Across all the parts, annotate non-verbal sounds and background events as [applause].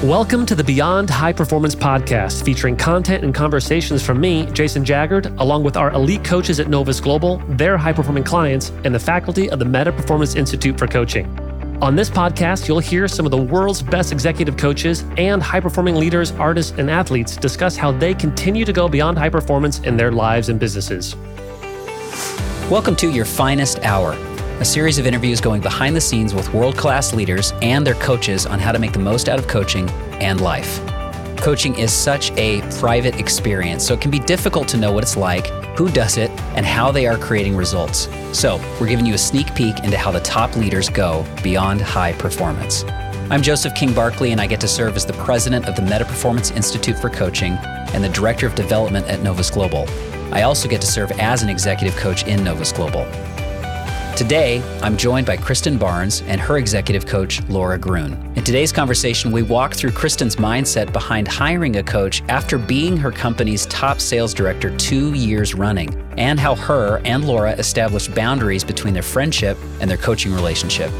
Welcome to the Beyond High Performance podcast, featuring content and conversations from me, Jason Jaggard, along with our elite coaches at Novus Global, their high performing clients, and the faculty of the Meta Performance Institute for Coaching. On this podcast, you'll hear some of the world's best executive coaches and high performing leaders, artists, and athletes discuss how they continue to go beyond high performance in their lives and businesses. Welcome to Your Finest Hour a series of interviews going behind the scenes with world class leaders and their coaches on how to make the most out of coaching and life. Coaching is such a private experience, so it can be difficult to know what it's like, who does it, and how they are creating results. So, we're giving you a sneak peek into how the top leaders go beyond high performance. I'm Joseph King Barkley, and I get to serve as the president of the Meta Performance Institute for Coaching and the director of development at Novus Global. I also get to serve as an executive coach in Novus Global. Today, I'm joined by Cristen Barnes and her executive coach, Laura Groen. In today's conversation, we walk through Cristen's mindset behind hiring a coach after being her company's top sales director two years running, and how her and Laura established boundaries between their friendship and their coaching relationship.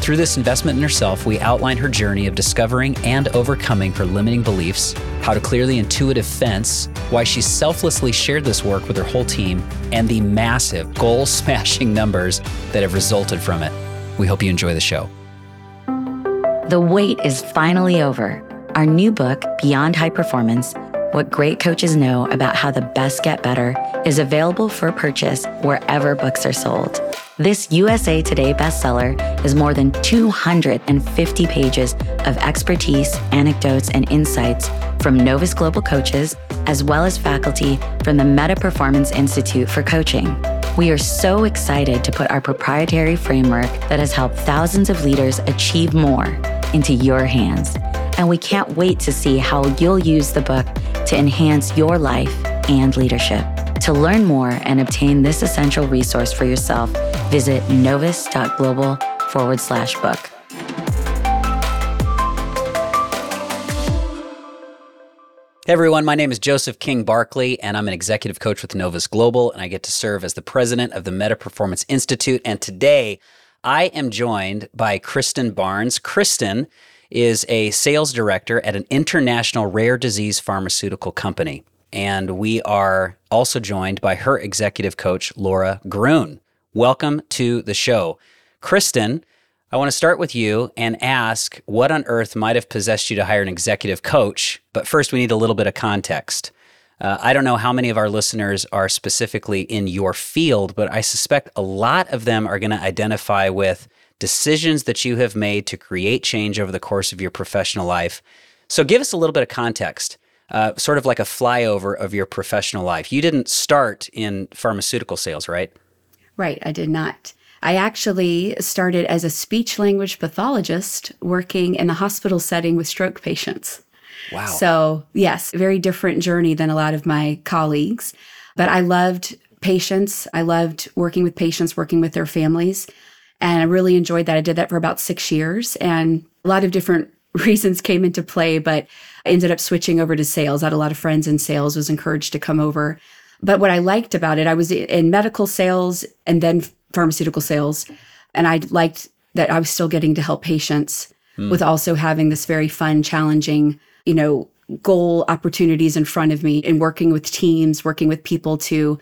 Through this investment in herself, we outline her journey of discovering and overcoming her limiting beliefs, how to clear the intuitive fence, why she selflessly shared this work with her whole team, and the massive goal smashing numbers that have resulted from it. We hope you enjoy the show. The wait is finally over. Our new book, Beyond High Performance What Great Coaches Know About How the Best Get Better, is available for purchase wherever books are sold. This USA Today bestseller is more than 250 pages of expertise, anecdotes, and insights from Novus Global coaches, as well as faculty from the Meta Performance Institute for Coaching. We are so excited to put our proprietary framework that has helped thousands of leaders achieve more into your hands. And we can't wait to see how you'll use the book to enhance your life and leadership. To learn more and obtain this essential resource for yourself, visit novus.global forward slash book. Hey everyone, my name is Joseph King Barkley, and I'm an executive coach with Novus Global, and I get to serve as the president of the Meta Performance Institute. And today, I am joined by Cristen Barnes. Cristen is a sales director at an international rare disease pharmaceutical company and we are also joined by her executive coach, Laura Groen. Welcome to the show. Cristen, I want to start with you and ask what on earth might have possessed you to hire an executive coach. But first, we need a little bit of context. Uh, I don't know how many of our listeners are specifically in your field, but I suspect a lot of them are going to identify with decisions that you have made to create change over the course of your professional life. So, give us a little bit of context uh, sort of like a flyover of your professional life. You didn't start in pharmaceutical sales, right? Right, I did not. I actually started as a speech language pathologist working in the hospital setting with stroke patients. Wow. So, yes, very different journey than a lot of my colleagues. But I loved patients. I loved working with patients, working with their families. And I really enjoyed that. I did that for about six years. And a lot of different reasons came into play, but I ended up switching over to sales. I had a lot of friends in sales, was encouraged to come over. But what I liked about it, I was in medical sales and then pharmaceutical sales. And I liked that I was still getting to help patients mm. with also having this very fun, challenging, you know, goal opportunities in front of me and working with teams, working with people to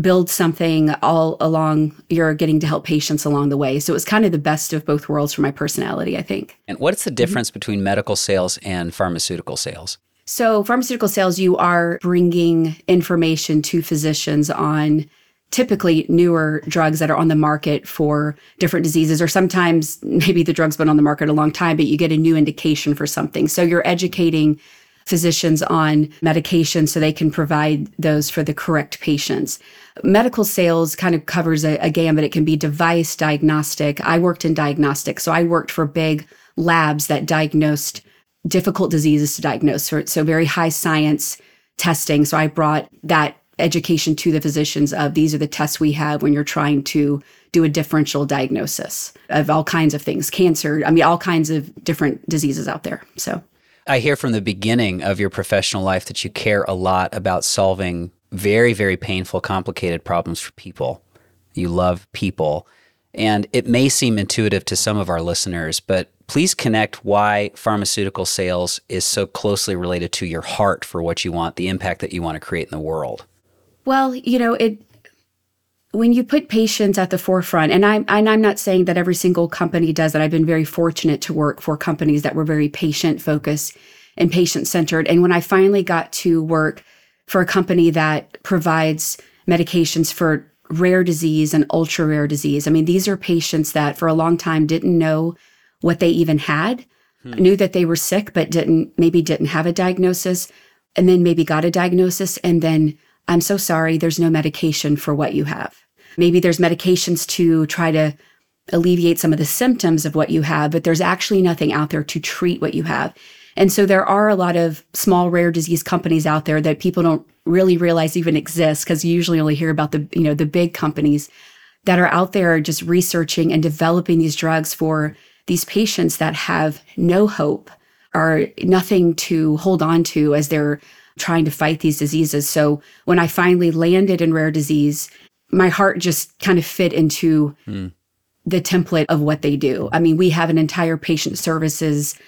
build something all along you're getting to help patients along the way so it was kind of the best of both worlds for my personality i think and what's the difference mm-hmm. between medical sales and pharmaceutical sales so pharmaceutical sales you are bringing information to physicians on typically newer drugs that are on the market for different diseases or sometimes maybe the drug's been on the market a long time but you get a new indication for something so you're educating physicians on medication so they can provide those for the correct patients. Medical sales kind of covers a, a gamut. It can be device diagnostic. I worked in diagnostics, so I worked for big labs that diagnosed difficult diseases to diagnose. So, so very high science testing. So I brought that education to the physicians of these are the tests we have when you're trying to do a differential diagnosis of all kinds of things, cancer, I mean, all kinds of different diseases out there. So I hear from the beginning of your professional life that you care a lot about solving very, very painful, complicated problems for people. You love people. And it may seem intuitive to some of our listeners, but please connect why pharmaceutical sales is so closely related to your heart for what you want, the impact that you want to create in the world. Well, you know, it when you put patients at the forefront, and I'm and I'm not saying that every single company does that. I've been very fortunate to work for companies that were very patient focused and patient centered. And when I finally got to work for a company that provides medications for rare disease and ultra rare disease, I mean, these are patients that for a long time didn't know what they even had, hmm. knew that they were sick, but didn't maybe didn't have a diagnosis, and then maybe got a diagnosis, and then I'm so sorry, there's no medication for what you have. Maybe there's medications to try to alleviate some of the symptoms of what you have, but there's actually nothing out there to treat what you have. And so there are a lot of small rare disease companies out there that people don't really realize even exist because you usually only hear about the, you know, the big companies that are out there just researching and developing these drugs for these patients that have no hope or nothing to hold on to as they're trying to fight these diseases. So when I finally landed in rare disease, my heart just kind of fit into mm. the template of what they do. I mean, we have an entire patient services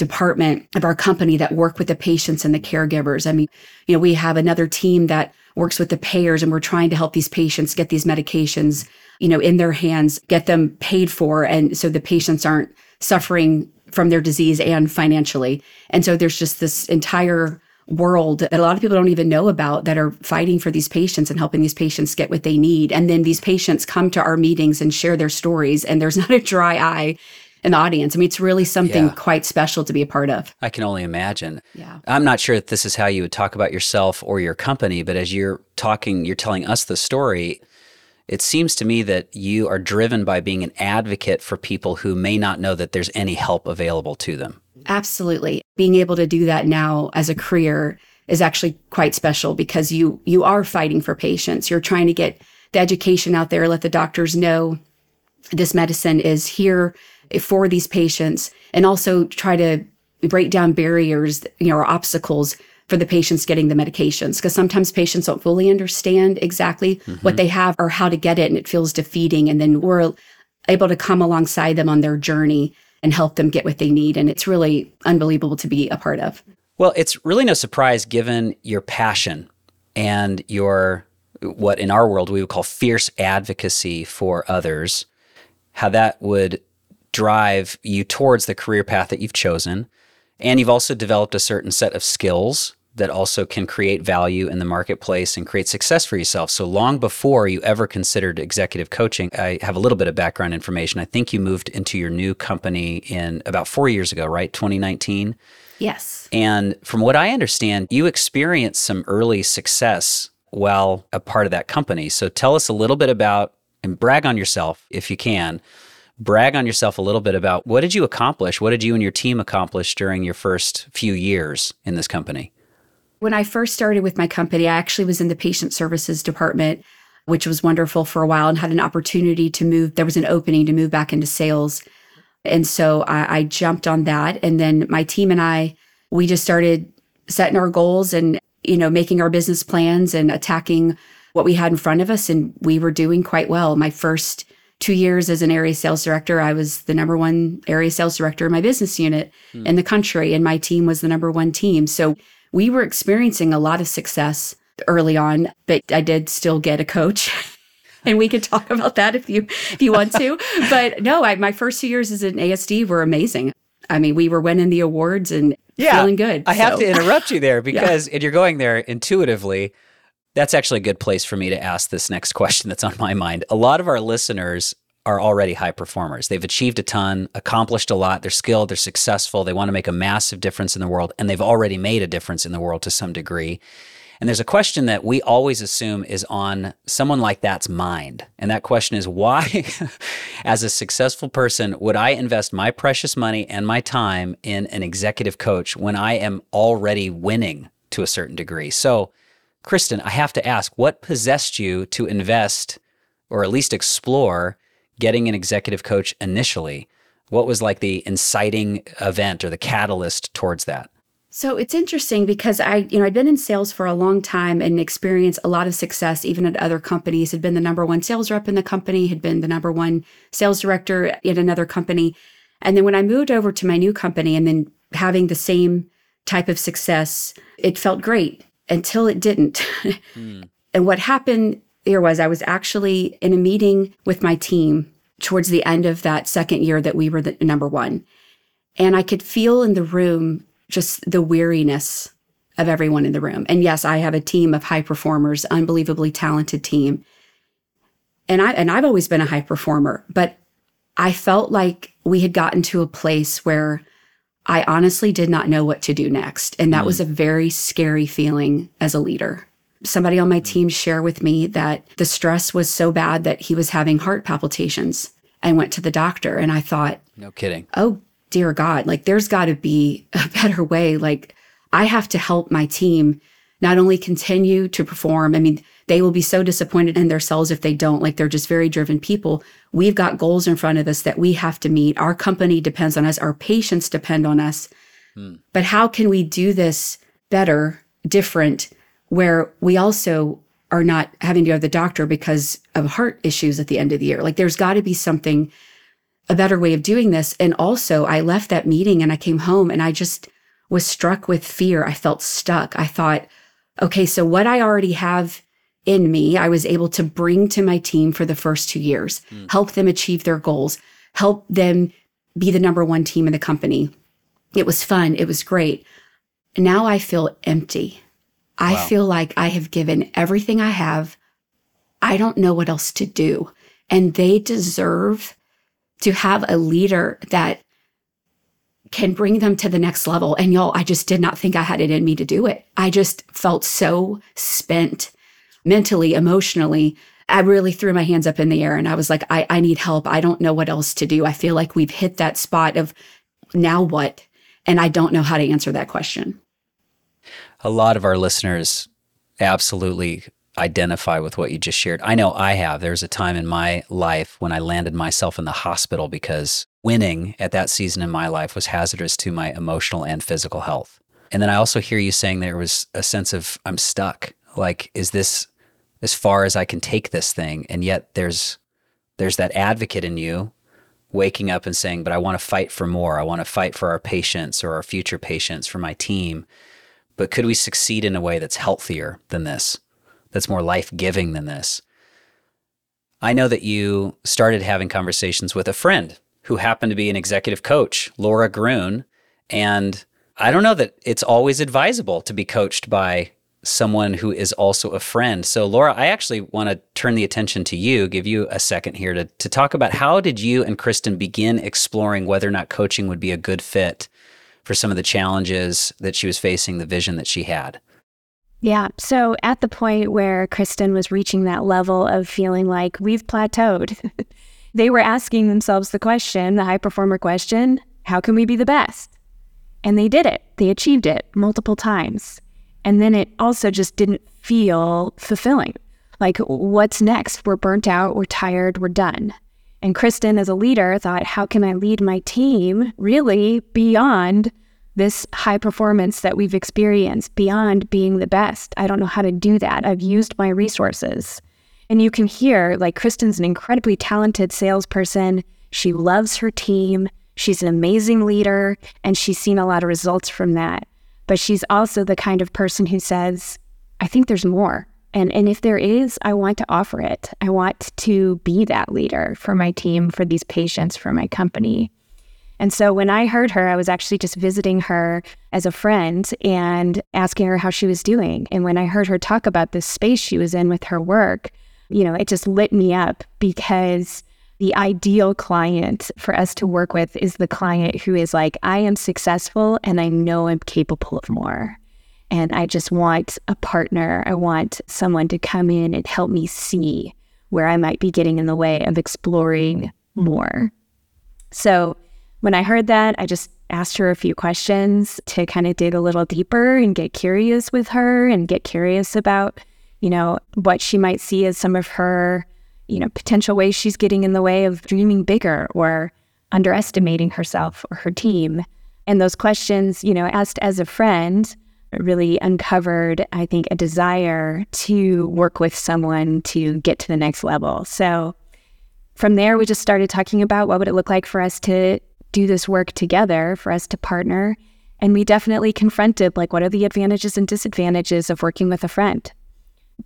department of our company that work with the patients and the caregivers. I mean, you know, we have another team that works with the payers and we're trying to help these patients get these medications, you know, in their hands, get them paid for and so the patients aren't suffering from their disease and financially. And so there's just this entire world that a lot of people don't even know about that are fighting for these patients and helping these patients get what they need. And then these patients come to our meetings and share their stories, and there's [laughs] not a dry eye the audience. I mean, it's really something yeah. quite special to be a part of. I can only imagine. Yeah. I'm not sure if this is how you would talk about yourself or your company, but as you're talking, you're telling us the story. It seems to me that you are driven by being an advocate for people who may not know that there's any help available to them. Absolutely. Being able to do that now as a career is actually quite special because you you are fighting for patients. You're trying to get the education out there, let the doctors know this medicine is here for these patients and also try to break down barriers, you know, or obstacles for the patients getting the medications because sometimes patients don't fully understand exactly mm-hmm. what they have or how to get it and it feels defeating and then we're able to come alongside them on their journey and help them get what they need. And it's really unbelievable to be a part of. Well, it's really no surprise given your passion and your, what in our world we would call fierce advocacy for others, how that would drive you towards the career path that you've chosen. And you've also developed a certain set of skills that also can create value in the marketplace and create success for yourself. So long before you ever considered executive coaching, I have a little bit of background information. I think you moved into your new company in about 4 years ago, right? 2019. Yes. And from what I understand, you experienced some early success while a part of that company. So tell us a little bit about and brag on yourself if you can. Brag on yourself a little bit about what did you accomplish? What did you and your team accomplish during your first few years in this company? When I first started with my company, I actually was in the patient services department, which was wonderful for a while and had an opportunity to move. There was an opening to move back into sales. And so I, I jumped on that. And then my team and I, we just started setting our goals and, you know, making our business plans and attacking what we had in front of us. And we were doing quite well. My first two years as an area sales director, I was the number one area sales director in my business unit hmm. in the country, and my team was the number one team. So we were experiencing a lot of success early on, but I did still get a coach. [laughs] and we could talk about that if you if you want to. [laughs] but no, I, my first two years as an ASD were amazing. I mean, we were winning the awards and yeah, feeling good. I so. have to interrupt you there [laughs] because yeah. you're going there intuitively. That's actually a good place for me to ask this next [laughs] question that's on my mind. A lot of our listeners are already high performers. They've achieved a ton, accomplished a lot, they're skilled, they're successful, they want to make a massive difference in the world, and they've already made a difference in the world to some degree. And there's a question that we always assume is on someone like that's mind. And that question is why, [laughs] as a successful person, would I invest my precious money and my time in an executive coach when I am already winning to a certain degree? So, Cristen, I have to ask, what possessed you to invest or at least explore getting an executive coach initially? What was like the inciting event or the catalyst towards that? So it's interesting because I, you know, I'd been in sales for a long time and experienced a lot of success even at other companies. Had been the number one sales rep in the company, had been the number one sales director at another company. And then when I moved over to my new company and then having the same type of success, it felt great until it didn't. [laughs] mm. And what happened there was I was actually in a meeting with my team towards the end of that second year that we were the number one. And I could feel in the room just the weariness of everyone in the room. And yes, I have a team of high performers, unbelievably talented team. And I and I've always been a high performer, but I felt like we had gotten to a place where I honestly did not know what to do next. And that mm. was a very scary feeling as a leader. Somebody on my team shared with me that the stress was so bad that he was having heart palpitations and went to the doctor. And I thought, no kidding. Oh, dear God, like there's got to be [laughs] a better way. Like I have to help my team not only continue to perform, I mean, they will be so disappointed in themselves if they don't. Like they're just very driven people. We've got goals in front of us that we have to meet. Our company depends on us, our patients depend on us. Hmm. But how can we do this better, different, where we also are not having to go to the doctor because of heart issues at the end of the year? Like there's got to be something, a better way of doing this. And also, I left that meeting and I came home and I just, was struck with fear. I felt stuck. I thought, okay, so what I already have in me, I was able to bring to my team for the first two years, mm. help them achieve their goals, help them be the number one team in the company. It was fun. It was great. Now I feel empty. I wow. feel like I have given everything I have. I don't know what else to do. And they deserve to have a leader that can bring them to the next level. And y'all, I just did not think I had it in me to do it. I just felt so spent mentally, emotionally. I really threw my hands up in the air and I was like, I, I need help. I don't know what else to do. I feel like we've hit that spot of now what? And I don't know how to answer that question. A lot of our listeners absolutely identify with what you just shared. I know I have. There's a time in my life when I landed myself in the hospital because winning at that season in my life was hazardous to my emotional and physical health. And then I also hear you saying there was a sense of I'm stuck. Like, is this as far as I can take this thing? And yet there's there's that advocate in you waking up and saying, but I want to fight for more. I want to fight for our patients or our future patients, for my team. But could we succeed in a way that's healthier than this? That's more life giving than this? I know that you started having conversations with a friend who happened to be an executive coach, Laura Groen. And I don't know that it's always advisable to be coached by someone who is also a friend. So, Laura, I actually want to turn the attention to you, give you a second here to, to talk about how did you and Cristen begin exploring whether or not coaching would be a good fit for some of the challenges that she was facing, the vision that she had? Yeah. So, at the point where Cristen was reaching that level of feeling like we've plateaued, [laughs] they were asking themselves the question, the high performer question, how can we be the best? And they did it. They achieved it multiple times. And then it also just didn't feel fulfilling. Like, what's next? We're burnt out, we're tired, we're done. And Cristen, as a leader, thought, how can I lead my team really beyond this high performance that we've experienced, beyond being the best? I don't know how to do that. I've used my resources. And you can hear like Cristen's an incredibly talented salesperson. She loves her team. She's an amazing leader, and she's seen a lot of results from that. But she's also the kind of person who says, I think there's more. And, and if there is, I want to offer it. I want to be that leader for my team, for these patients, for my company. And so when I heard her, I was actually just visiting her as a friend and asking her how she was doing. And when I heard her talk about this space she was in with her work, you know, it just lit me up because the ideal client for us to work with is the client who is like, I am successful and I know I'm capable of more. And I just want a partner. I want someone to come in and help me see where I might be getting in the way of exploring more. So when I heard that, I just asked her a few questions to kind of dig a little deeper and get curious with her and get curious about you know, what she might see as some of her, you know, potential ways she's getting in the way of dreaming bigger or underestimating herself or her team. And those questions, you know, asked as a friend, really uncovered, I think, a desire to work with someone to get to the next level. So from there, we just started talking about what would it look like for us to do this work together, for us to partner. And we definitely confronted like, what are the advantages and disadvantages of working with a friend?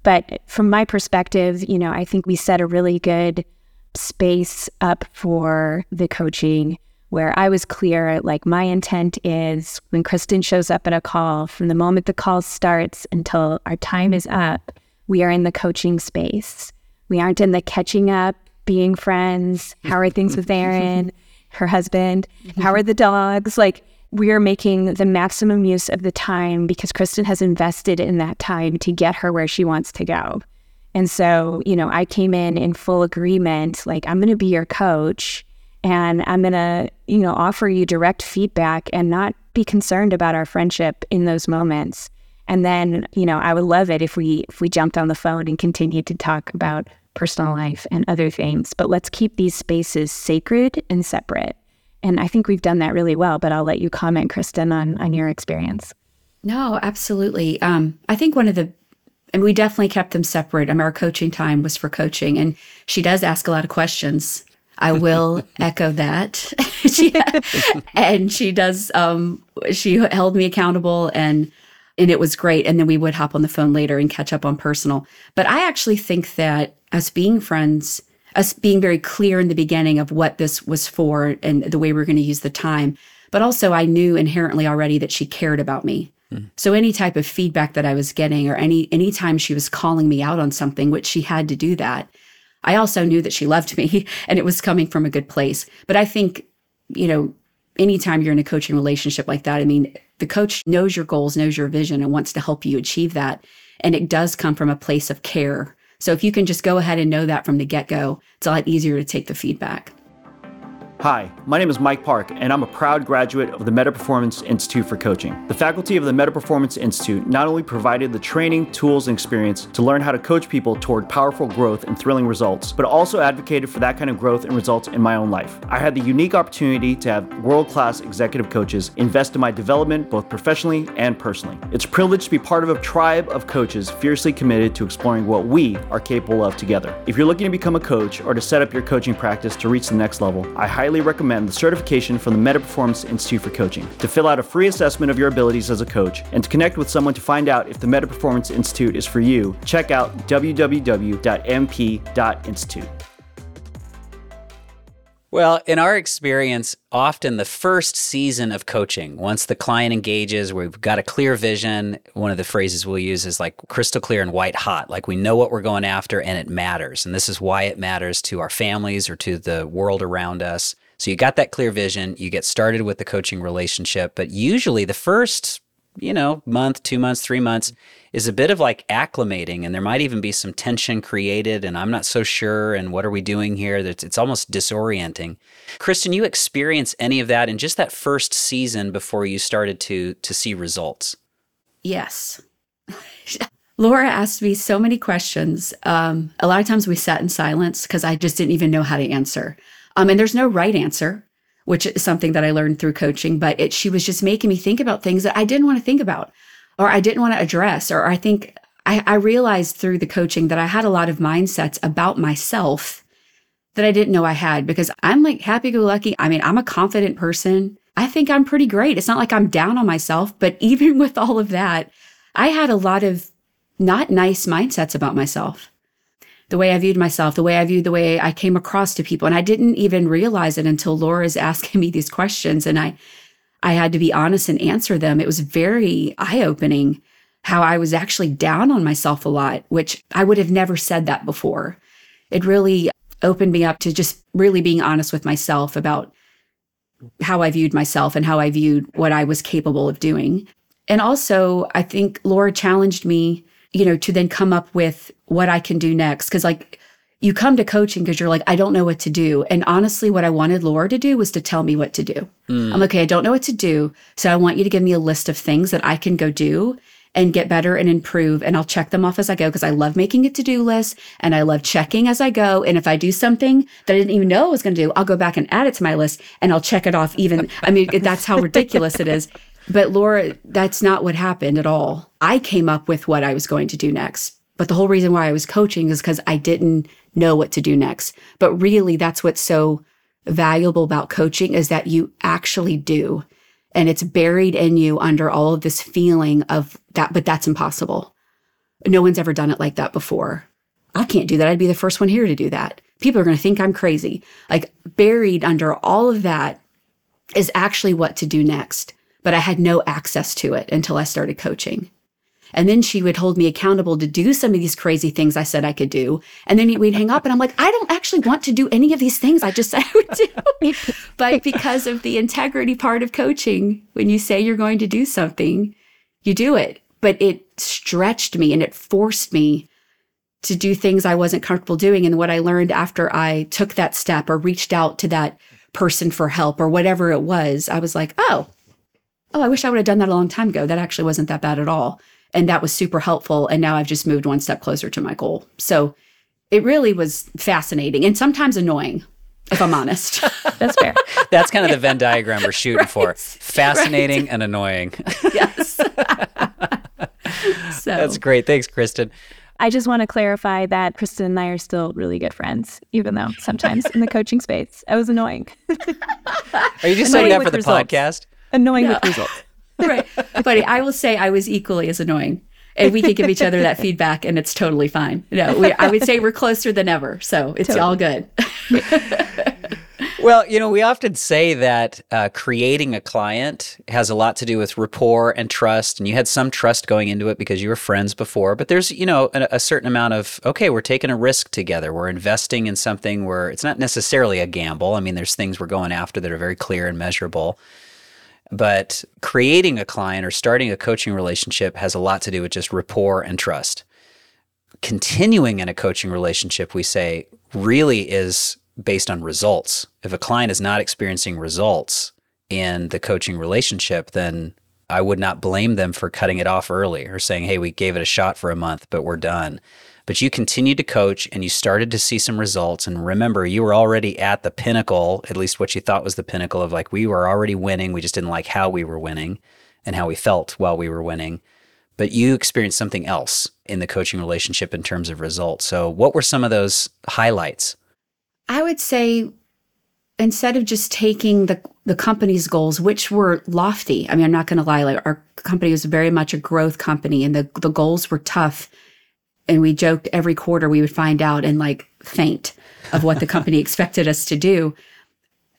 But from my perspective, you know, I think we set a really good space up for the coaching where I was clear like my intent is when Cristen shows up at a call, from the moment the call starts until our time is up, we are in the coaching space. We aren't in the catching up, being friends. How are things with [laughs] Aaron, her husband? How are the dogs? Like, we are making the maximum use of the time because Cristen has invested in that time to get her where she wants to go. And so, you know, I came in in full agreement like, I'm going to be your coach and I'm going to, you know, offer you direct feedback and not be concerned about our friendship in those moments. And then, you know, I would love it if we if we jumped on the phone and continued to talk about personal life and other things, but let's keep these spaces sacred and separate. And I think we've done that really well, but I'll let you comment Cristen on on your experience. No, absolutely. Um, I think one of the and we definitely kept them separate. I mean, our coaching time was for coaching, and she does ask a lot of questions. I will [laughs] echo that. [laughs] she, and she does. Um, she held me accountable, and and it was great. And then we would hop on the phone later and catch up on personal. But I actually think that us being friends, us being very clear in the beginning of what this was for and the way we are going to use the time, but also I knew inherently already that she cared about me. Hmm. So any type of feedback that I was getting or any any time she was calling me out on something, which she had to do that, I also knew that she loved [laughs] me and it was coming from a good place. But I think, you know, anytime you're in a coaching relationship like that, I mean, the coach knows your goals, knows your vision, and wants to help you achieve that. And it does come from a place of care. So if you can just go ahead and know that from the get go, it's a lot easier to take the feedback. Hi, my name is Mike Park, and I'm a proud graduate of the Meta Performance Institute for Coaching. The faculty of the Meta Performance Institute not only provided the training, tools, and experience to learn how to coach people toward powerful growth and thrilling results, but also advocated for that kind of growth and results in my own life. I had the unique opportunity to have world class executive coaches invest in my development both professionally and personally. It's a privilege to be part of a tribe of coaches fiercely committed to exploring what we are capable of together. If you're looking to become a coach or to set up your coaching practice to reach the next level, I highly recommend the certification from the Meta Performance Institute for Coaching. To fill out a free assessment of your abilities as a coach and to connect with someone to find out if the Meta Performance Institute is for you, check out www.mp.institute. Well, in our experience, often the first season of coaching, once the client engages, we've got a clear vision. One of the phrases we'll use is like crystal clear and white hot, like we know what we're going after and it matters. And this is why it matters to our families or to the world around us. So you got that clear vision, you get started with the coaching relationship, but usually the first, you know, month, 2 months, 3 months is a bit of like acclimating and there might even be some tension created and I'm not so sure and what are we doing here? It's, it's almost disorienting. Cristen, you experience any of that in just that first season before you started to to see results? Yes. [laughs] Laura asked me so many questions. Um, a lot of times we sat in silence because I just didn't even know how to answer. Um, and there's no right answer, which is something that I learned through coaching, but it, she was just making me think about things that I didn't want to think about or I didn't want to address. Or I think I, I realized through the coaching that I had a lot of mindsets about myself that I didn't know I had because I'm like happy go lucky. I mean, I'm a confident person. I think I'm pretty great. It's not like I'm down on myself, but [laughs] even with all of that, I had a lot of not nice mindsets about myself the way I viewed myself, the way I viewed the way I came across to people. And I didn't even realize it until Laura's [laughs] asking me these questions and I I had to be honest and answer them. It was very eye-opening how I was actually down on myself a lot, which I would have never said that before. It really opened me up to just really being honest with myself about how I viewed myself and how I viewed what I was capable of doing. And also, I think Laura challenged me you know, to then come up with what I can do next. Cause like you come to coaching because you're like, I don't know what to do. And honestly, what I wanted Laura to do was to tell me what to do. Mm. I'm like, okay, I don't know what to do. So I want you to give me a list of things that I can go do and get better and improve. And I'll check them off as I go because I love making a to do list and I love checking as I go. And if I do something that I didn't even know I was going to do, I'll go back and add it to my list and I'll check it off even. I mean, that's how ridiculous it is. But Laura, that's not what happened at all. I came up with what I was going to do next. But the whole reason why I was coaching is because I didn't know what to do next. But really, that's what's so valuable about coaching is that you actually do. And it's buried in you under all of this feeling of that, but that's impossible. No one's ever done it like that before. I can't do that. I'd be the first one here to do that. People are going to think I'm crazy. Like buried under all of that is actually what to do next. But I had no access to it until I started coaching. And then she would hold me accountable to do some of these crazy things I said I could do. And then we'd hang up and I'm like, I don't actually want to do any of these things I just [laughs] said I would do. but because of the integrity part of coaching, when you say you're going to do something, you do it. But it stretched me and it forced me to do things I wasn't comfortable doing. And what I learned after I took that step or reached out to that person for help or whatever it was, I was like, oh, oh, I wish I would have done that a long time ago. That actually wasn't that bad at all. And that was super helpful. And now I've just moved one step closer to my goal. So it really was fascinating and sometimes annoying, if I'm honest. [laughs] That's fair. That's kind of the Venn diagram we're shooting right, for. Fascinating right. and annoying. [laughs] yes. [laughs] so That's great. Thanks, Cristen. I just want to clarify that Cristen and I are still really good friends, even though sometimes in the coaching space I was annoying. are you just saying that for the results. podcast? Annoying no. with results. [laughs] right. Buddy, I will say I was equally as annoying. And we can give each other that feedback and it's totally fine. No, we, I would say we're closer than ever. So it's totally. all good. [laughs] [laughs] well, you know, we often say that uh, creating a client has a lot to do with rapport and trust. And you had some trust going into it because you were friends before. But there's, you know, a, a certain amount of, okay, we're taking a risk together. We're investing in something where it's not necessarily a gamble. I mean, there's things we're going after that are very clear and measurable. But creating a client or starting a coaching relationship has a lot to do with just rapport and trust. Continuing in a coaching relationship, we say, really is based on results. If a client is not experiencing results in the coaching relationship, then I would not blame them for cutting it off early or saying, hey, we gave it a shot for a month, but we're done. But you continued to coach and you started to see some results. And remember, you were already at the pinnacle, at least what you thought was the pinnacle of like, we were already winning. We just didn't like how we were winning and how we felt while we were winning. But you experienced something else in the coaching relationship in terms of results. So, what were some of those highlights? I would say instead of just taking the the company's goals, which were lofty. I mean, I'm not going to lie. Like our company was very much a growth company, and the the goals were tough and we joked every quarter we would find out and like faint of what the company [laughs] expected us to do.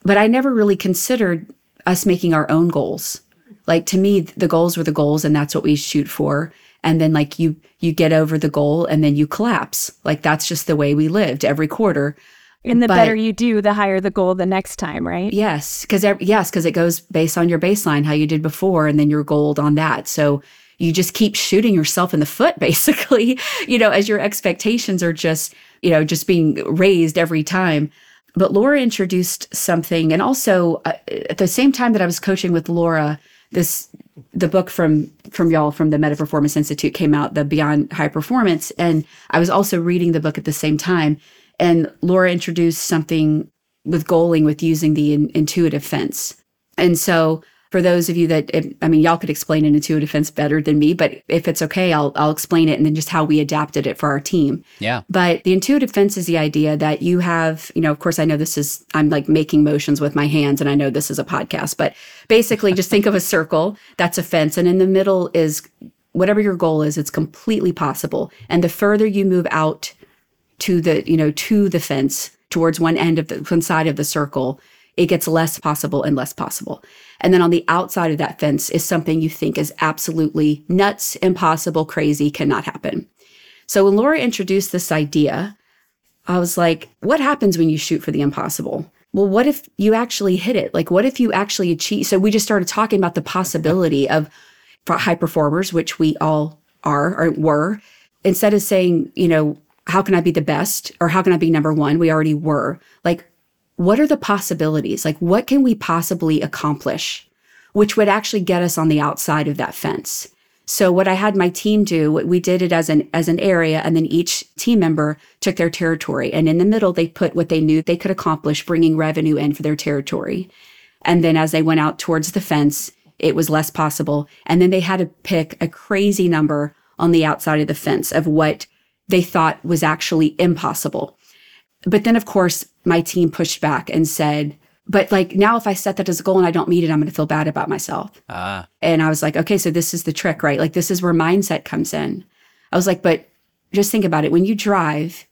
But I never really considered us making our own goals. Like to me, the goals were the goals and that's what we shoot for. And then like you, you get over the goal and then you collapse. Like that's just the way we lived every quarter. And the but, better you do, the higher the goal the next time, right? Yes, because yes, because it goes based on your baseline, how you did before, and then your gold on that. So you just keep shooting yourself in the foot [laughs] basically you know as your expectations are just you know just being raised every time. But laura introduced something and also uh, at the same time that i was coaching with laura this the book from from y'all from the meta performance institute came out the beyond high performance and i was also reading the book at the same time and laura introduced something with goaling with using the in, intuitive fence. And so for those of you that I mean, y'all could explain an intuitive fence better than me, but if it's okay, I'll I'll explain it and then just how we adapted it for our team. Yeah. But the intuitive fence is the idea that you have, you know, of course I know this is I'm like making motions with my hands and I know this is a podcast, but basically just think of a circle that's a fence and in the middle is whatever your goal is, it's completely possible. And the further you move out to the, you know, to the fence towards one end of the one side of the circle, it gets less possible and less possible. And then on the outside of that fence is something you think is absolutely nuts, impossible, crazy, cannot happen. So when Laura introduced this idea, I was like, what happens when you shoot for the impossible? Well, what if you actually hit it? Like, what if you actually achieve? So we just started talking about the possibility of high performers, which we all are or were, instead of saying, you know, how can I be the best or how can I be number one? We already were. Like, what are the possibilities? Like, what can we possibly accomplish, which would actually get us on the outside of that fence? So what I had my team do, we did it as an as an area, and then each team member took their territory, and in the middle they put what they knew they could accomplish, bringing revenue in for their territory. And then as they went out towards the fence, it was less possible, and then they had to pick a crazy number on the outside of the fence of what they thought was actually impossible But then, of course, my team pushed back and said, but like now, if I set that as a goal and I don't meet it, I'm going to feel bad about myself. Ah. And I was like, okay, so this is the trick, right? Like, this is where mindset comes in. I was like, but just think about it. When you drive,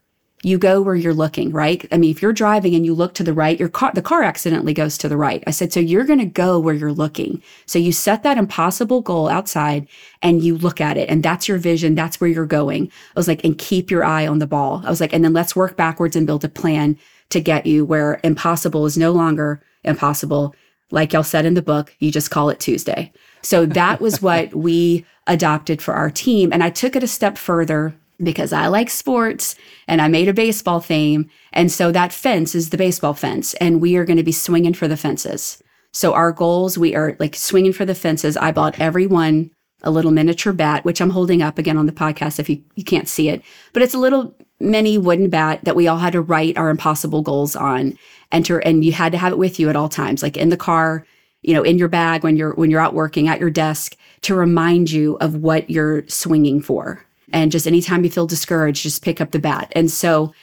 you go where you're looking, right? I mean, if you're driving and you look to the right, your car, the car accidentally goes to the right. I said, so you're going to go where you're looking. So you set that impossible goal outside and you look at it and that's your vision. That's where you're going. I was like, and keep your eye on the ball. I was like, and then let's work backwards and build a plan to get you where impossible is no longer impossible. Like y'all said in the book, you just call it Tuesday. So that was what [laughs] we adopted for our team. And I took it a step further because I like sports and I made a baseball theme. And so that fence is the baseball fence, and we are going to be swinging for the fences. So our goals, we are like swinging for the fences. I bought everyone a little miniature bat, which I'm holding up again on the podcast if you, you can't see it, but it's a little mini wooden bat that we all had to write our impossible goals on enter and you had to have it with you at all times like in the car you know in your bag when you're when you're out working at your desk to remind you of what you're swinging for and just anytime you feel discouraged just pick up the bat and so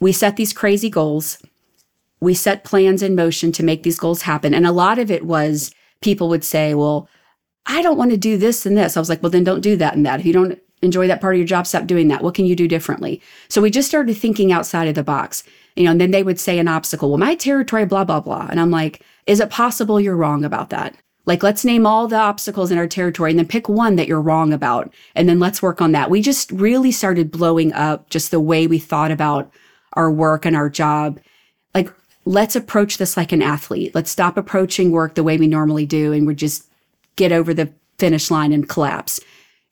we set these crazy goals we set plans in motion to make these goals happen and a lot of it was people would say well i don't want to do this and this i was like well then don't do that and that if you don't enjoy that part of your job, stop doing that. What can you do differently? So we just started thinking outside of the box, you know, and then they would say an obstacle, well, my territory, blah, blah, blah. And I'm like, is it possible you're wrong about that? Like, let's name all the obstacles in our territory and then pick one that you're wrong about. And then let's work on that. We just really started blowing up just the way we thought about our work and our job. Like, let's approach this like an athlete. Let's stop approaching work the way we normally do and we just get over the finish line and collapse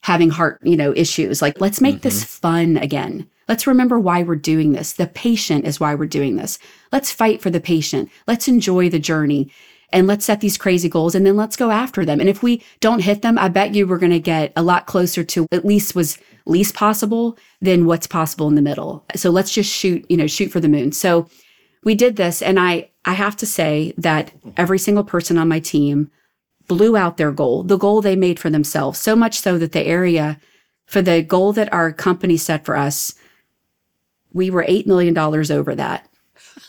having heart, you know, issues. Like, let's make mm-hmm. this fun again. Let's remember why we're doing this. The patient is why we're doing this. Let's fight for the patient. Let's enjoy the journey and let's set these crazy goals and then let's go after them. And if we don't hit them, I bet you we're going to get a lot closer to at least was least possible than what's possible in the middle. So let's just shoot, you know, shoot for the moon. So we did this and I I have to say that every single person on my team blew out their goal, the goal they made for themselves, so much so that the area for the goal that our company set for us, we were $8 million over that.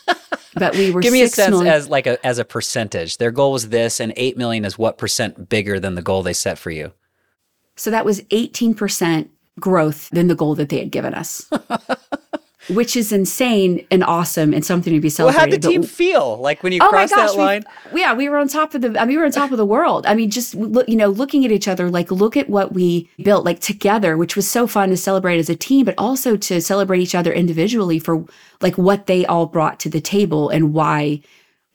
[laughs] but we were give me a sense million. as like a as a percentage their goal was this and 8 million is what percent bigger than the goal they set for you so that was 18% growth than the goal that they had given us [laughs] which is insane and awesome and something to be celebrated. Well, how did the team feel like when you oh crossed gosh, that line? We, yeah, we were on top of the. I mean, we were on top of the world. I mean, just look, you know, looking at each other, like look at what we built, like together, which was so fun to celebrate as a team, but also to celebrate each other individually for like what they all brought to the table and why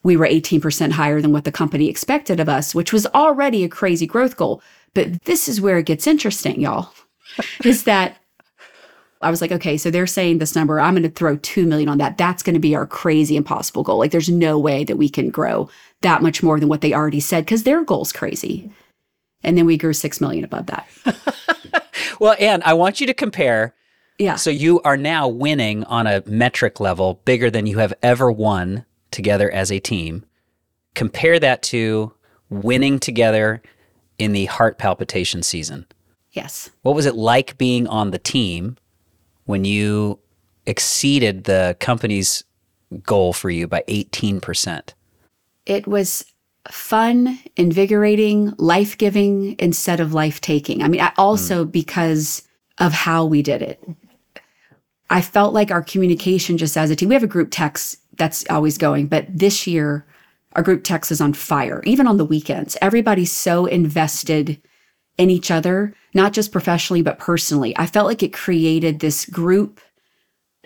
we were 18% higher than what the company expected of us, which was already a crazy growth goal. But this is where it gets interesting, y'all. [laughs] is that I was like, okay, so they're saying this number. I'm going to throw 2 million on that. That's going to be our crazy impossible goal. Like there's no way that we can grow that much more than what they already said because their goal's crazy. And then we grew 6 million above that. [laughs] well, and I want you to compare. Yeah. So you are now winning on a metric level bigger than you have ever won together as a team. Compare that to winning together in the heart palpitation season. Yes. What was it like being on the team when you exceeded the company's goal for you by 18%? It was fun, invigorating, life giving instead of life taking. I mean, I also mm. because of how we did it. I felt like our communication just as a team, we have a group text that's always going, but this year, our group text is on fire, even on the weekends. Everybody's so invested in each other, not just professionally, but personally. I felt like it created this group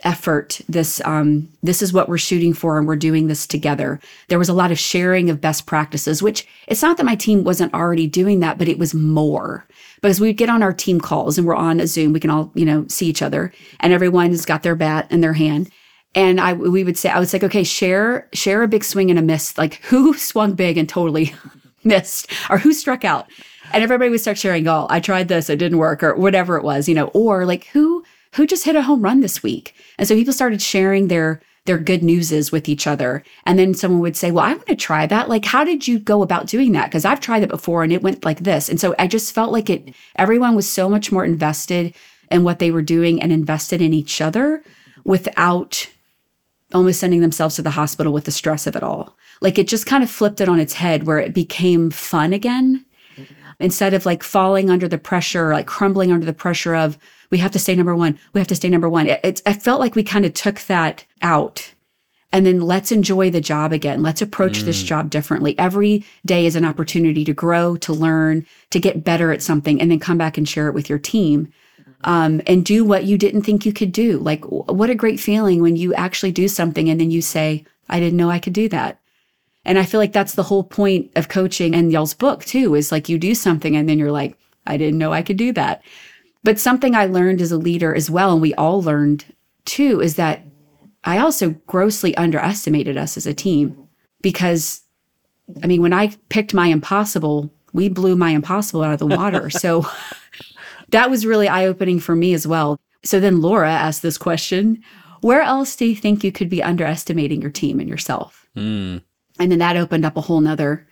effort this um this is what we're shooting for and we're doing this together. There was a lot of sharing of best practices which it's not that my team wasn't already doing that but it was more. Because we would get on our team calls and we're on a zoom we can all you know see each other and everyone's got their bat in their hand. And i we would say i was like okay share share a big swing and a miss. Like [laughs] who swung big and totally [laughs] missed or who struck out and everybody would start sharing, oh, I tried this, it didn't work, or whatever it was, you know, or like who who just hit a home run this week? And so people started sharing their their good newses with each other. And then someone would say, Well, I want to try that. Like, how did you go about doing that? Because I've tried it before and it went like this. And so I just felt like it, everyone was so much more invested in what they were doing and invested in each other without almost sending themselves to the hospital with the stress of it all. Like it just kind of flipped it on its head where it became fun again instead of like falling under the pressure, like crumbling under the pressure of we have to stay number one, we have to stay number one. It, it, I felt like we kind of took that out. And then let's enjoy the job again. Let's approach mm. this job differently. Every day is an opportunity to grow, to learn, to get better at something, and then come back and share it with your team. Um, and do what you didn't think you could do. Like, what a great feeling when you actually do something and then you say, I didn't know I could do that. And I feel like that's the whole point of coaching and y'all's book too, is like you do something and then you're like, I didn't know I could do that. But something I learned as a leader as well, and we all learned too, is that I also grossly underestimated us as a team because I mean, when I picked my impossible, we blew my impossible out of the water. [laughs] so that was really eye opening for me as well. So then Laura asked this question Where else do you think you could be underestimating your team and yourself? Mm. And then that opened up a whole nother.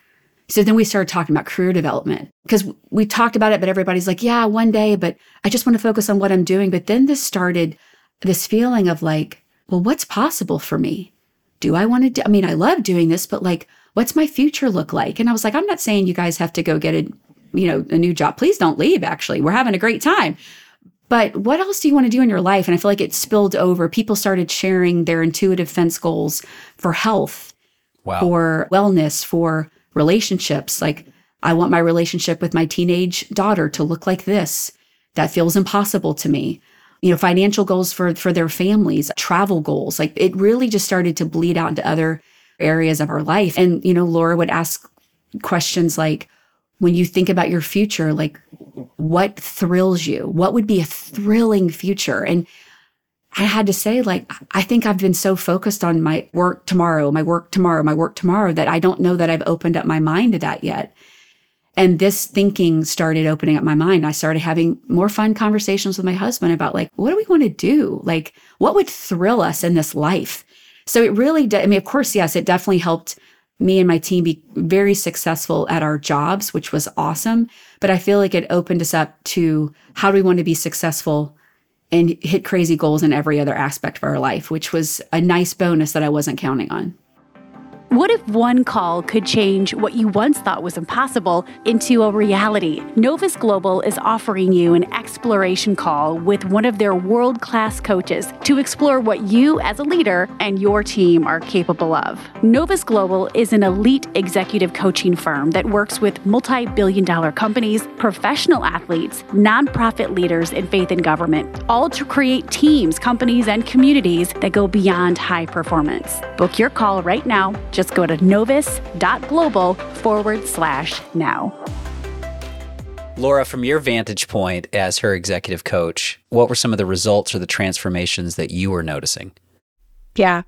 So then we started talking about career development because we talked about it, but everybody's like, yeah, one day, but I just want to focus on what I'm doing. But then this started this feeling of like, well, what's possible for me? Do I want to do? I mean, I love doing this, but like, what's my future look like? And I was like, I'm not saying you guys have to go get a, you know, a new job. Please don't leave. Actually, we're having a great time. But what else do you want to do in your life? And I feel like it spilled over. People started sharing their intuitive fence goals for health wow. for wellness, for relationships. Like, I want my relationship with my teenage daughter to look like this. That feels impossible to me. You know, financial goals for for their families, travel goals. Like it really just started to bleed out into other areas of our life. And, you know, Laura would ask questions like, when you think about your future, like what thrills you? What would be a thrilling future? And I had to say, like, I think I've been so focused on my work tomorrow, my work tomorrow, my work tomorrow that I don't know that I've opened up my mind to that yet. And this thinking started opening up my mind. I started having more fun conversations with my husband about, like, what do we want to do? Like, what would thrill us in this life? So it really did. I mean, of course, yes, it definitely helped me and my team be very successful at our jobs, which was awesome. But I feel like it opened us up to how do we want to be successful and hit crazy goals in every other aspect of our life, which was a nice bonus that I wasn't counting on. What if one call could change what you once thought was impossible into a reality? Novus Global is offering you an exploration call with one of their world class coaches to explore what you as a leader and your team are capable of. Novus Global is an elite executive coaching firm that works with multi billion dollar companies, professional athletes, nonprofit leaders, and faith in government, all to create teams, companies, and communities that go beyond high performance. Book your call right now. Just just go to novus.global forward slash now. Laura, from your vantage point as her executive coach, what were some of the results or the transformations that you were noticing? Yeah.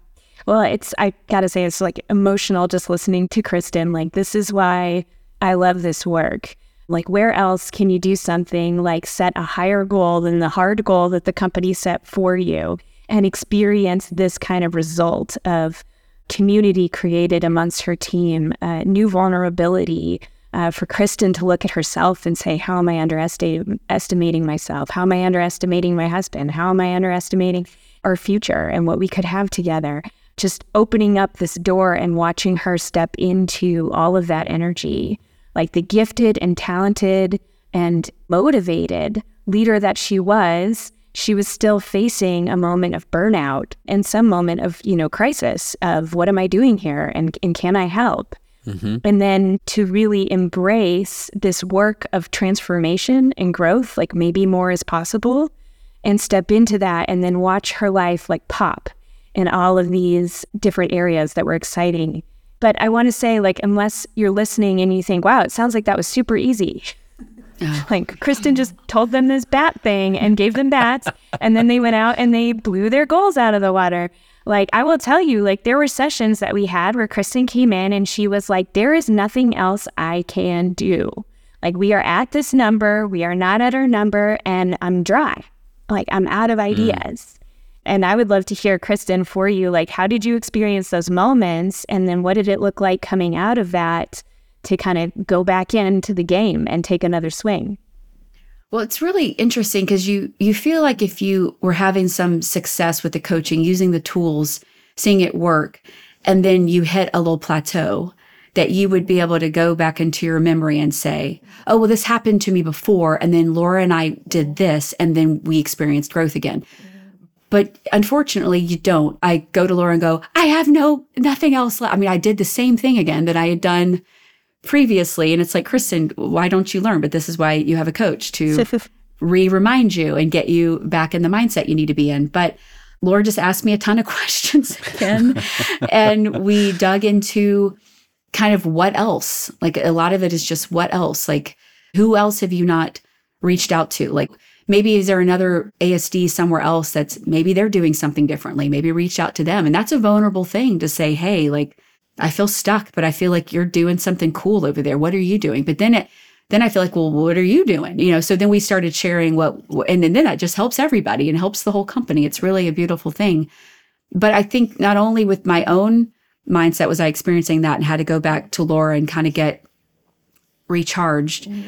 Well, it's, I gotta say, it's like emotional just listening to Cristen. Like, this is why I love this work. Like, where else can you do something like set a higher goal than the hard goal that the company set for you and experience this kind of result of community created amongst her team, uh, new vulnerability. Uh, for Cristen to look at herself and say, How am I underestimating myself? How am I underestimating my husband? How am I underestimating our future and what we could have together? Just opening up this door and watching her step into all of that energy, like the gifted and talented and motivated leader that she was, she was still facing a moment of burnout and some moment of, you know, crisis of what am I doing here and, and can I help? Mm-hmm. And then to really embrace this work of transformation and growth, like maybe more is possible, and step into that and then watch her life like pop in all of these different areas that were exciting. But I want to say, like, unless you're listening and you think, wow, it sounds like that was super easy. [laughs] [laughs] Like Cristen just told them this bat thing and gave them bats, and then they went out and they blew their goals out of the water. Like I will tell you, like there were sessions that we had where Cristen came in and she was like, "There is nothing else I can do. Like we are at this number, we are not at our number, and I'm dry. Like I'm out of mm. ideas." Mm. And I would love to hear, Cristen, for you, like, how did you experience those moments? And then what did it look like coming out of that? To kind of go back into the game and take another swing. Well, it's really interesting because you you feel like if you were having some success with the coaching using the tools seeing it work, and then you hit a little plateau, that you would be able to go back into your memory and say, oh, well, this happened to me before. And then Laura and I did this, and then we experienced growth again. But unfortunately, you don't. I go to Laura and go, I have no, nothing else. Left. I mean, I did the same thing again that I had done previously. And it's like, Cristen, why don't you learn? But this is why you have a coach to [laughs] re remind you and get you back in the mindset you need to be in. But Laura just asked me a ton of [laughs] questions again. [laughs] and we dug into kind of what else? Like a lot of it is just what else? Like, who else have you not reached out to? Like, maybe is there another ASD somewhere else that's maybe they're doing something differently? Maybe reach out to them. And that's a vulnerable thing to say, hey, like, I feel stuck, but I feel like you're doing something cool over there. What are you doing? But then it, then I feel like, well, what are you doing? You know, so then we started sharing what, and then that just helps everybody and helps the whole company. It's really a beautiful thing. But I think not only with my own mindset was I experiencing that and had to go back to Laura and kind of get recharged. Mm.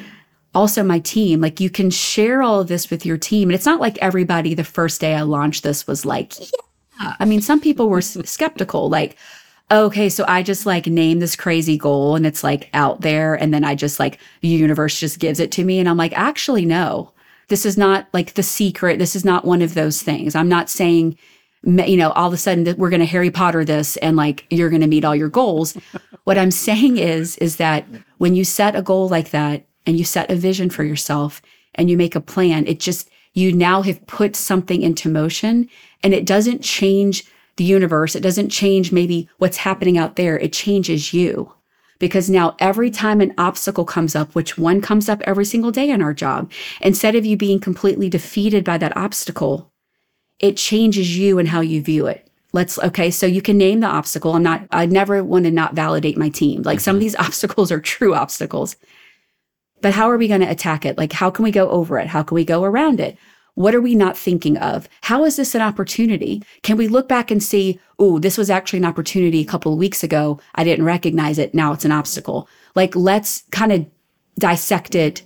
Also, my team, like you can share all of this with your team. And it's not like everybody the first day I launched this was like, yeah. I mean, some people were skeptical, like, okay, so I just like name this crazy goal and it's like out there. And then I just like, the universe just gives it to me. And I'm like, actually, no, this is not like the secret. This is not one of those things. I'm not saying, you know, all of a sudden that we're going to Harry Potter this and like you're going to meet all your goals. [laughs] what I'm saying is, is that when you set a goal like that and you set a vision for yourself and you make a plan, it just, you now have put something into motion and it doesn't change the universe. It doesn't change maybe what's happening out there. It changes you. Because now every time an obstacle comes up, which one comes up every single day in our job, instead of you being completely defeated by that obstacle, it changes you and how you view it. Let's, okay, so you can name the obstacle. I'm not, I never want to not validate my team. Like some of these [laughs] obstacles are true obstacles. But how are we going to attack it? Like, how can we go over it? How can we go around it? What are we not thinking of? How is this an opportunity? Can we look back and see, oh, this was actually an opportunity a couple of weeks ago. I didn't recognize it. Now it's an obstacle. Like, let's kind of dissect it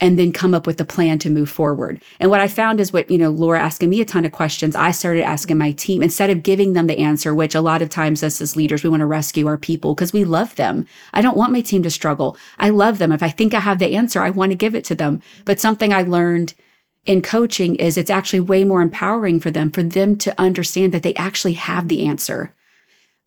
and then come up with a plan to move forward. And what I found is what, you know, Laura asking me a ton of questions, I started asking my team instead of giving them the answer, which a lot of times us as leaders, we want to rescue our people because we love them. I don't want my team to struggle. I love them. If I think I have the answer, I want to give it to them. But something I learned in coaching is it's actually way more empowering for them, for them to understand that they actually have the answer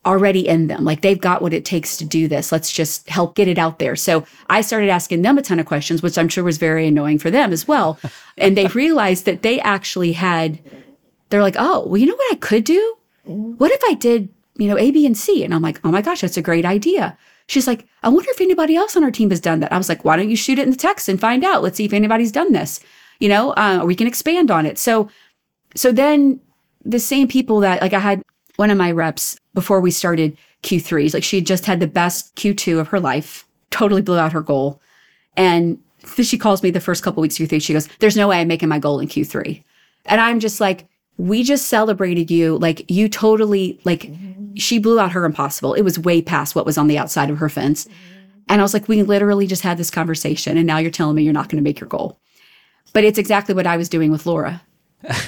already in them. Like they've got what it takes to do this. Let's just help get it out there. So I started asking them a ton of questions, which I'm sure was very annoying for them as well. [laughs] and they realized that they actually had, they're like, oh, well, you know what I could do? What if I did, you know, A, B, and C? And I'm like, oh my gosh, that's a great idea. She's like, I wonder if anybody else on our team has done that. I was like, why don't you shoot it in the text and find out? Let's see if anybody's done this, you know, uh, we can expand on it. So, so then the same people that like I had one of my reps before we started Q3s. Like she had just had the best Q2 of her life, totally blew out her goal. And she calls me the first couple weeks of Q3. She goes, There's no way I'm making my goal in Q3. And I'm just like, we just celebrated you. Like you totally like she blew out her impossible. It was way past what was on the outside of her fence. And I was like, we literally just had this conversation and now you're telling me you're not going to make your goal. But it's exactly what I was doing with Laura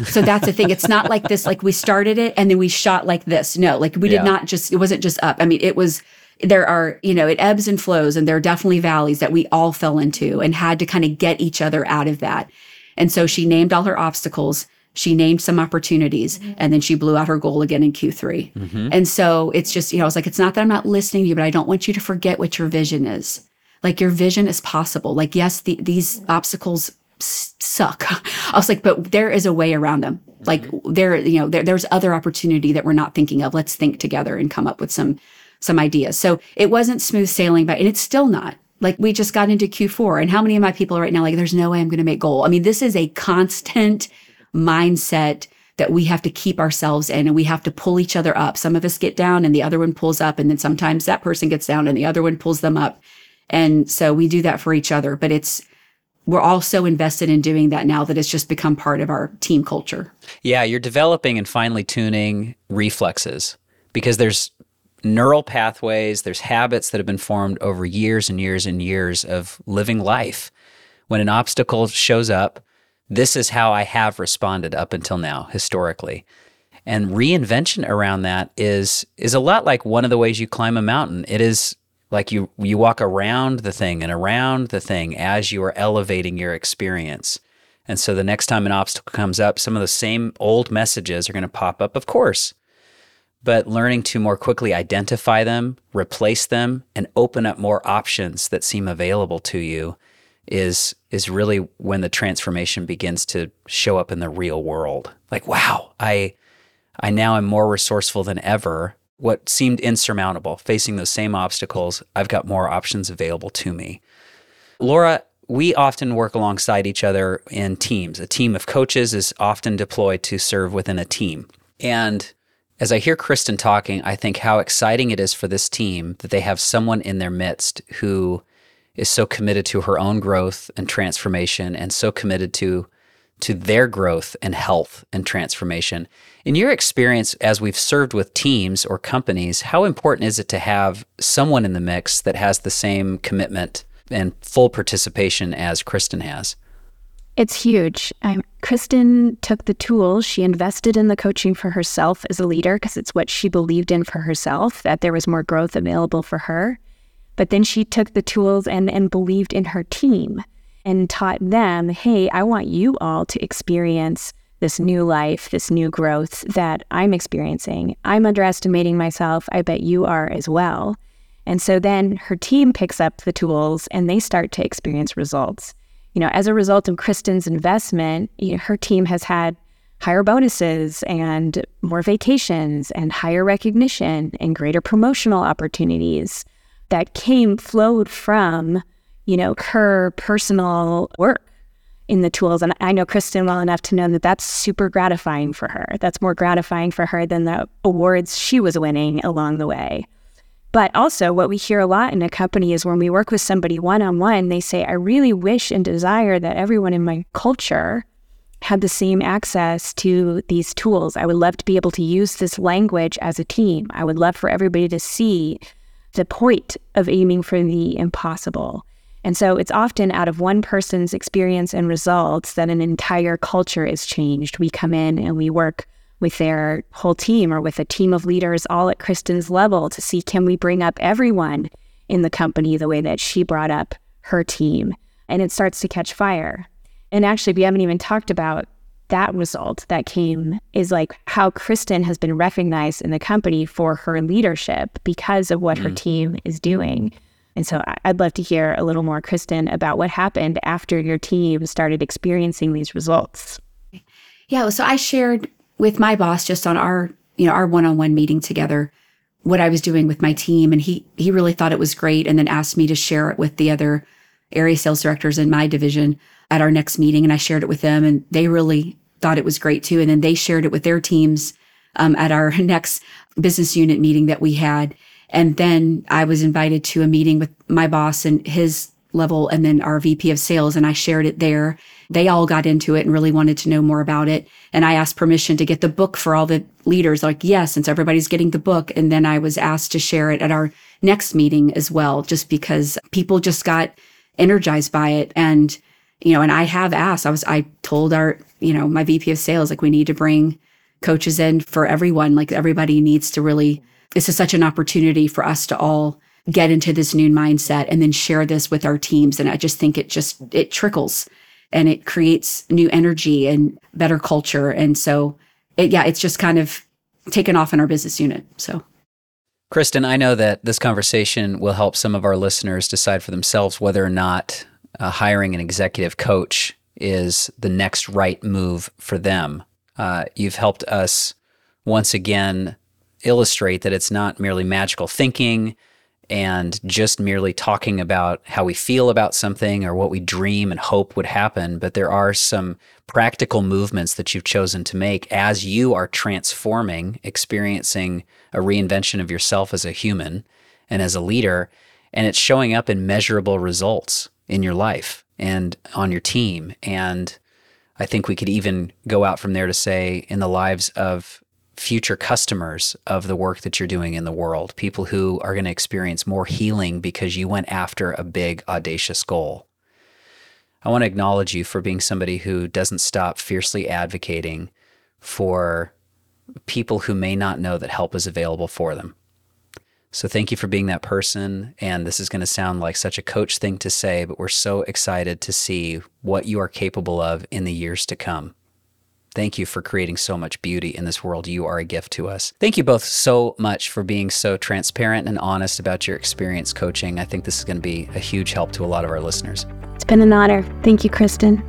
so that's the thing. It's not like this, like we started it and then we shot like this. No, like we yeah. did not just, it wasn't just up. I mean, it was, there are, you know, it ebbs and flows and there are definitely valleys that we all fell into and had to kind of get each other out of that. And so she named all her obstacles. She named some opportunities mm-hmm. and then she blew out her goal again in Q3. Mm-hmm. And so it's just, you know, I was like, it's not that I'm not listening to you, but I don't want you to forget what your vision is. Like your vision is possible. Like, yes, the, these obstacles suck. [laughs] I was like, but there is a way around them. Like mm-hmm. there, you know, there, there's other opportunity that we're not thinking of. Let's think together and come up with some, some ideas. So it wasn't smooth sailing, but, and it's still not. Like we just got into Q4 and how many of my people are right now, like, there's no way I'm going to make goal. I mean, this is a constant mindset that we have to keep ourselves in and we have to pull each other up. Some of us get down and the other one pulls up. And then sometimes that person gets down and the other one pulls them up. And so we do that for each other, but it's, we're all so invested in doing that now that it's just become part of our team culture. Yeah, you're developing and finely tuning reflexes because there's neural pathways, there's habits that have been formed over years and years and years of living life. When an obstacle shows up, this is how I have responded up until now, historically. And reinvention around that is is a lot like one of the ways you climb a mountain. It is like you you walk around the thing and around the thing as you are elevating your experience. And so the next time an obstacle comes up, some of the same old messages are going to pop up, of course. But learning to more quickly identify them, replace them, and open up more options that seem available to you is is really when the transformation begins to show up in the real world. Like, wow, I I now am more resourceful than ever. What seemed insurmountable, facing those same obstacles, I've got more options available to me. Laura, we often work alongside each other in teams. A team of coaches is often deployed to serve within a team. And as I hear Cristen talking, I think how exciting it is for this team that they have someone in their midst who is so committed to her own growth and transformation and so committed to to their growth and health and transformation. In your experience as we've served with teams or companies, how important is it to have someone in the mix that has the same commitment and full participation as Cristen has? It's huge. Um, Cristen took the tools, she invested in the coaching for herself as a leader because it's what she believed in for herself, that there was more growth available for her. But then she took the tools and, and believed in her team and taught them, hey, I want you all to experience this new life, this new growth that I'm experiencing. I'm underestimating myself. I bet you are as well. And so then her team picks up the tools and they start to experience results. You know, as a result of Cristen's investment, you know, her team has had higher bonuses and more vacations and higher recognition and greater promotional opportunities that came flowed from, you know, her personal work in the tools. And I know Cristen well enough to know that that's super gratifying for her. That's more gratifying for her than the awards she was winning along the way. But also, what we hear a lot in a company is when we work with somebody one on one, they say, I really wish and desire that everyone in my culture had the same access to these tools. I would love to be able to use this language as a team. I would love for everybody to see the point of aiming for the impossible. And so it's often out of one person's experience and results that an entire culture is changed. We come in and we work with their whole team or with a team of leaders all at Cristen's level to see can we bring up everyone in the company the way that she brought up her team. And it starts to catch fire. And actually, we haven't even talked about that result that came is like how Kristen has been recognized in the company for her leadership because of what mm. her team is doing. And so I'd love to hear a little more, Cristen, about what happened after your team started experiencing these results. Yeah, so I shared with my boss just on our, you know, our one-on-one meeting together what I was doing with my team and he he really thought it was great and then asked me to share it with the other area sales directors in my division at our next meeting, and I shared it with them, and they really thought it was great too. And then they shared it with their teams um, at our [laughs] next business unit meeting that we had. And then I was invited to a meeting with my boss and his level, and then our VP of sales, and I shared it there. They all got into it and really wanted to know more about it. And I asked permission to get the book for all the leaders, like, yes, since everybody's getting the book. And then I was asked to share it at our next meeting as well, just because people just got energized by it. And you know, and I have asked, I was, I told our, you know, my VP of sales, like, we need to bring coaches in for everyone. Like, everybody needs to really, this is such an opportunity for us to all get into this new mindset and then share this with our teams. And I just think it just, it trickles and it creates new energy and better culture. And so, it, yeah, it's just kind of taken off in our business unit. So, Cristen, I know that this conversation will help some of our listeners decide for themselves whether or not uh, hiring an executive coach is the next right move for them. Uh, you've helped us once again illustrate that it's not merely magical thinking and just merely talking about how we feel about something or what we dream and hope would happen, but there are some practical movements that you've chosen to make as you are transforming, experiencing a reinvention of yourself as a human and as a leader, and it's showing up in measurable results in your life and on your team. And I think we could even go out from there to say in the lives of future customers of the work that you're doing in the world, people who are going to experience more healing because you went after a big, audacious goal. I want to acknowledge you for being somebody who doesn't stop fiercely advocating for people who may not know that help is available for them. So thank you for being that person. And this is going to sound like such a coach thing to say, but we're so excited to see what you are capable of in the years to come. Thank you for creating so much beauty in this world. You are a gift to us. Thank you both so much for being so transparent and honest about your experience coaching. I think this is going to be a huge help to a lot of our listeners. It's been an honor. Thank you, Cristen.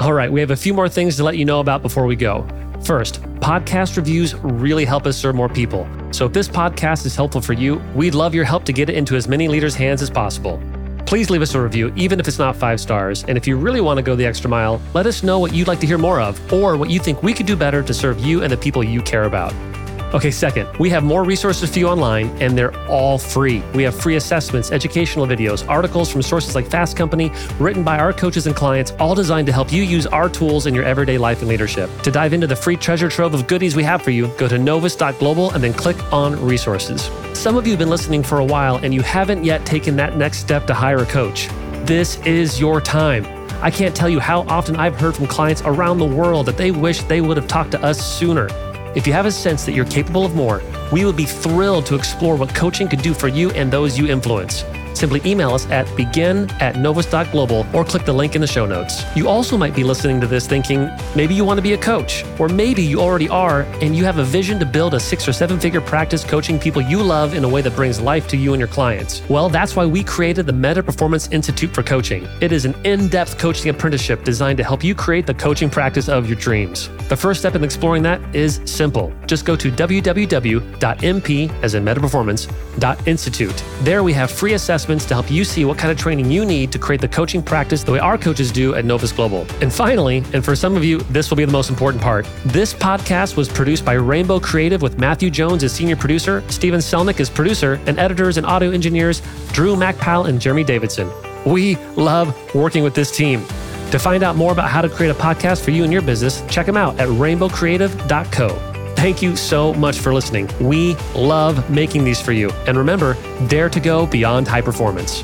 All right, we have a few more things to let you know about before we go. First, podcast reviews really help us serve more people. So if this podcast is helpful for you, we'd love your help to get it into as many leaders' hands as possible. Please leave us a review, even if it's not five stars. And if you really want to go the extra mile, let us know what you'd like to hear more of or what you think we could do better to serve you and the people you care about. Okay, second, we have more resources for you online, and they're all free. We have free assessments, educational videos, articles from sources like Fast Company, written by our coaches and clients, all designed to help you use our tools in your everyday life and leadership. To dive into the free treasure trove of goodies we have for you, go to novus.global and then click on resources. Some of you have been listening for a while and you haven't yet taken that next step to hire a coach. This is your time. I can't tell you how often I've heard from clients around the world that they wish they would have talked to us sooner. If you have a sense that you're capable of more, we would be thrilled to explore what coaching could do for you and those you influence. Simply email us at begin at novus.global or click the link in the show notes. You also might be listening to this thinking maybe you want to be a coach, or maybe you already are and you have a vision to build a six or seven figure practice coaching people you love in a way that brings life to you and your clients. Well, that's why we created the Meta Performance Institute for Coaching. It is an in depth coaching apprenticeship designed to help you create the coaching practice of your dreams. The first step in exploring that is simple. Just go to www.mp, as in metaperformance.institute. There we have free assessments to help you see what kind of training you need to create the coaching practice the way our coaches do at Novus Global. And finally, and for some of you, this will be the most important part this podcast was produced by Rainbow Creative with Matthew Jones as senior producer, Stephen Selnick as producer, and editors and audio engineers Drew MacPal and Jeremy Davidson. We love working with this team. To find out more about how to create a podcast for you and your business, check them out at rainbowcreative.co. Thank you so much for listening. We love making these for you. And remember, dare to go beyond high performance.